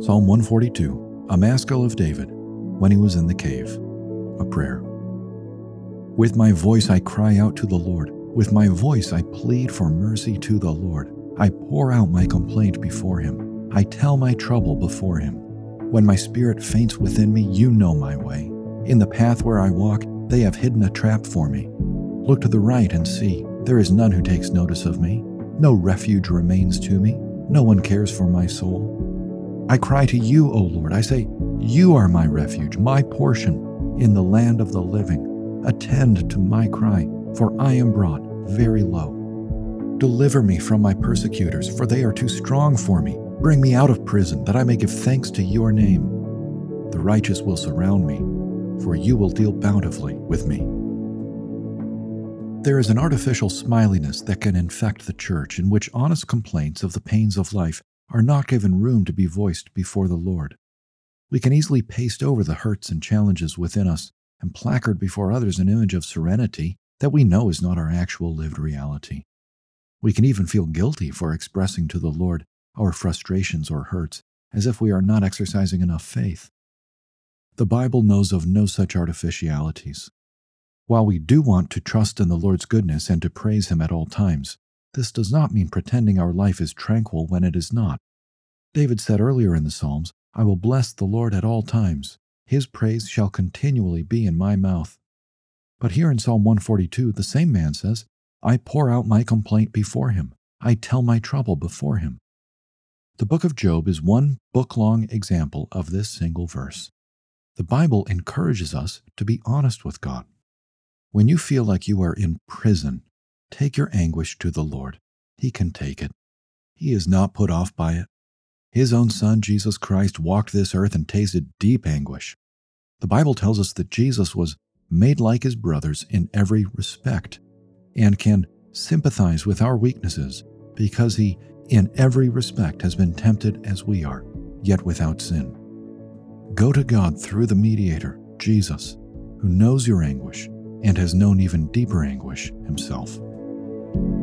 Psalm 142, a maskil of David, when he was in the cave. A prayer. With my voice I cry out to the Lord. With my voice I plead for mercy to the Lord. I pour out my complaint before him. I tell my trouble before him. When my spirit faints within me, you know my way. In the path where I walk, they have hidden a trap for me. Look to the right and see. There is none who takes notice of me. No refuge remains to me. No one cares for my soul. I cry to you, O Lord. I say, You are my refuge, my portion in the land of the living. Attend to my cry, for I am brought very low. Deliver me from my persecutors, for they are too strong for me. Bring me out of prison, that I may give thanks to your name. The righteous will surround me, for you will deal bountifully with me. There is an artificial smiliness that can infect the church in which honest complaints of the pains of life are not given room to be voiced before the Lord. We can easily paste over the hurts and challenges within us and placard before others an image of serenity that we know is not our actual lived reality. We can even feel guilty for expressing to the Lord our frustrations or hurts as if we are not exercising enough faith. The Bible knows of no such artificialities. While we do want to trust in the Lord's goodness and to praise Him at all times, this does not mean pretending our life is tranquil when it is not. David said earlier in the Psalms, I will bless the Lord at all times. His praise shall continually be in my mouth. But here in Psalm 142, the same man says, I pour out my complaint before him. I tell my trouble before him. The book of Job is one book long example of this single verse. The Bible encourages us to be honest with God. When you feel like you are in prison, Take your anguish to the Lord. He can take it. He is not put off by it. His own Son, Jesus Christ, walked this earth and tasted deep anguish. The Bible tells us that Jesus was made like his brothers in every respect and can sympathize with our weaknesses because he, in every respect, has been tempted as we are, yet without sin. Go to God through the mediator, Jesus, who knows your anguish and has known even deeper anguish himself thank you.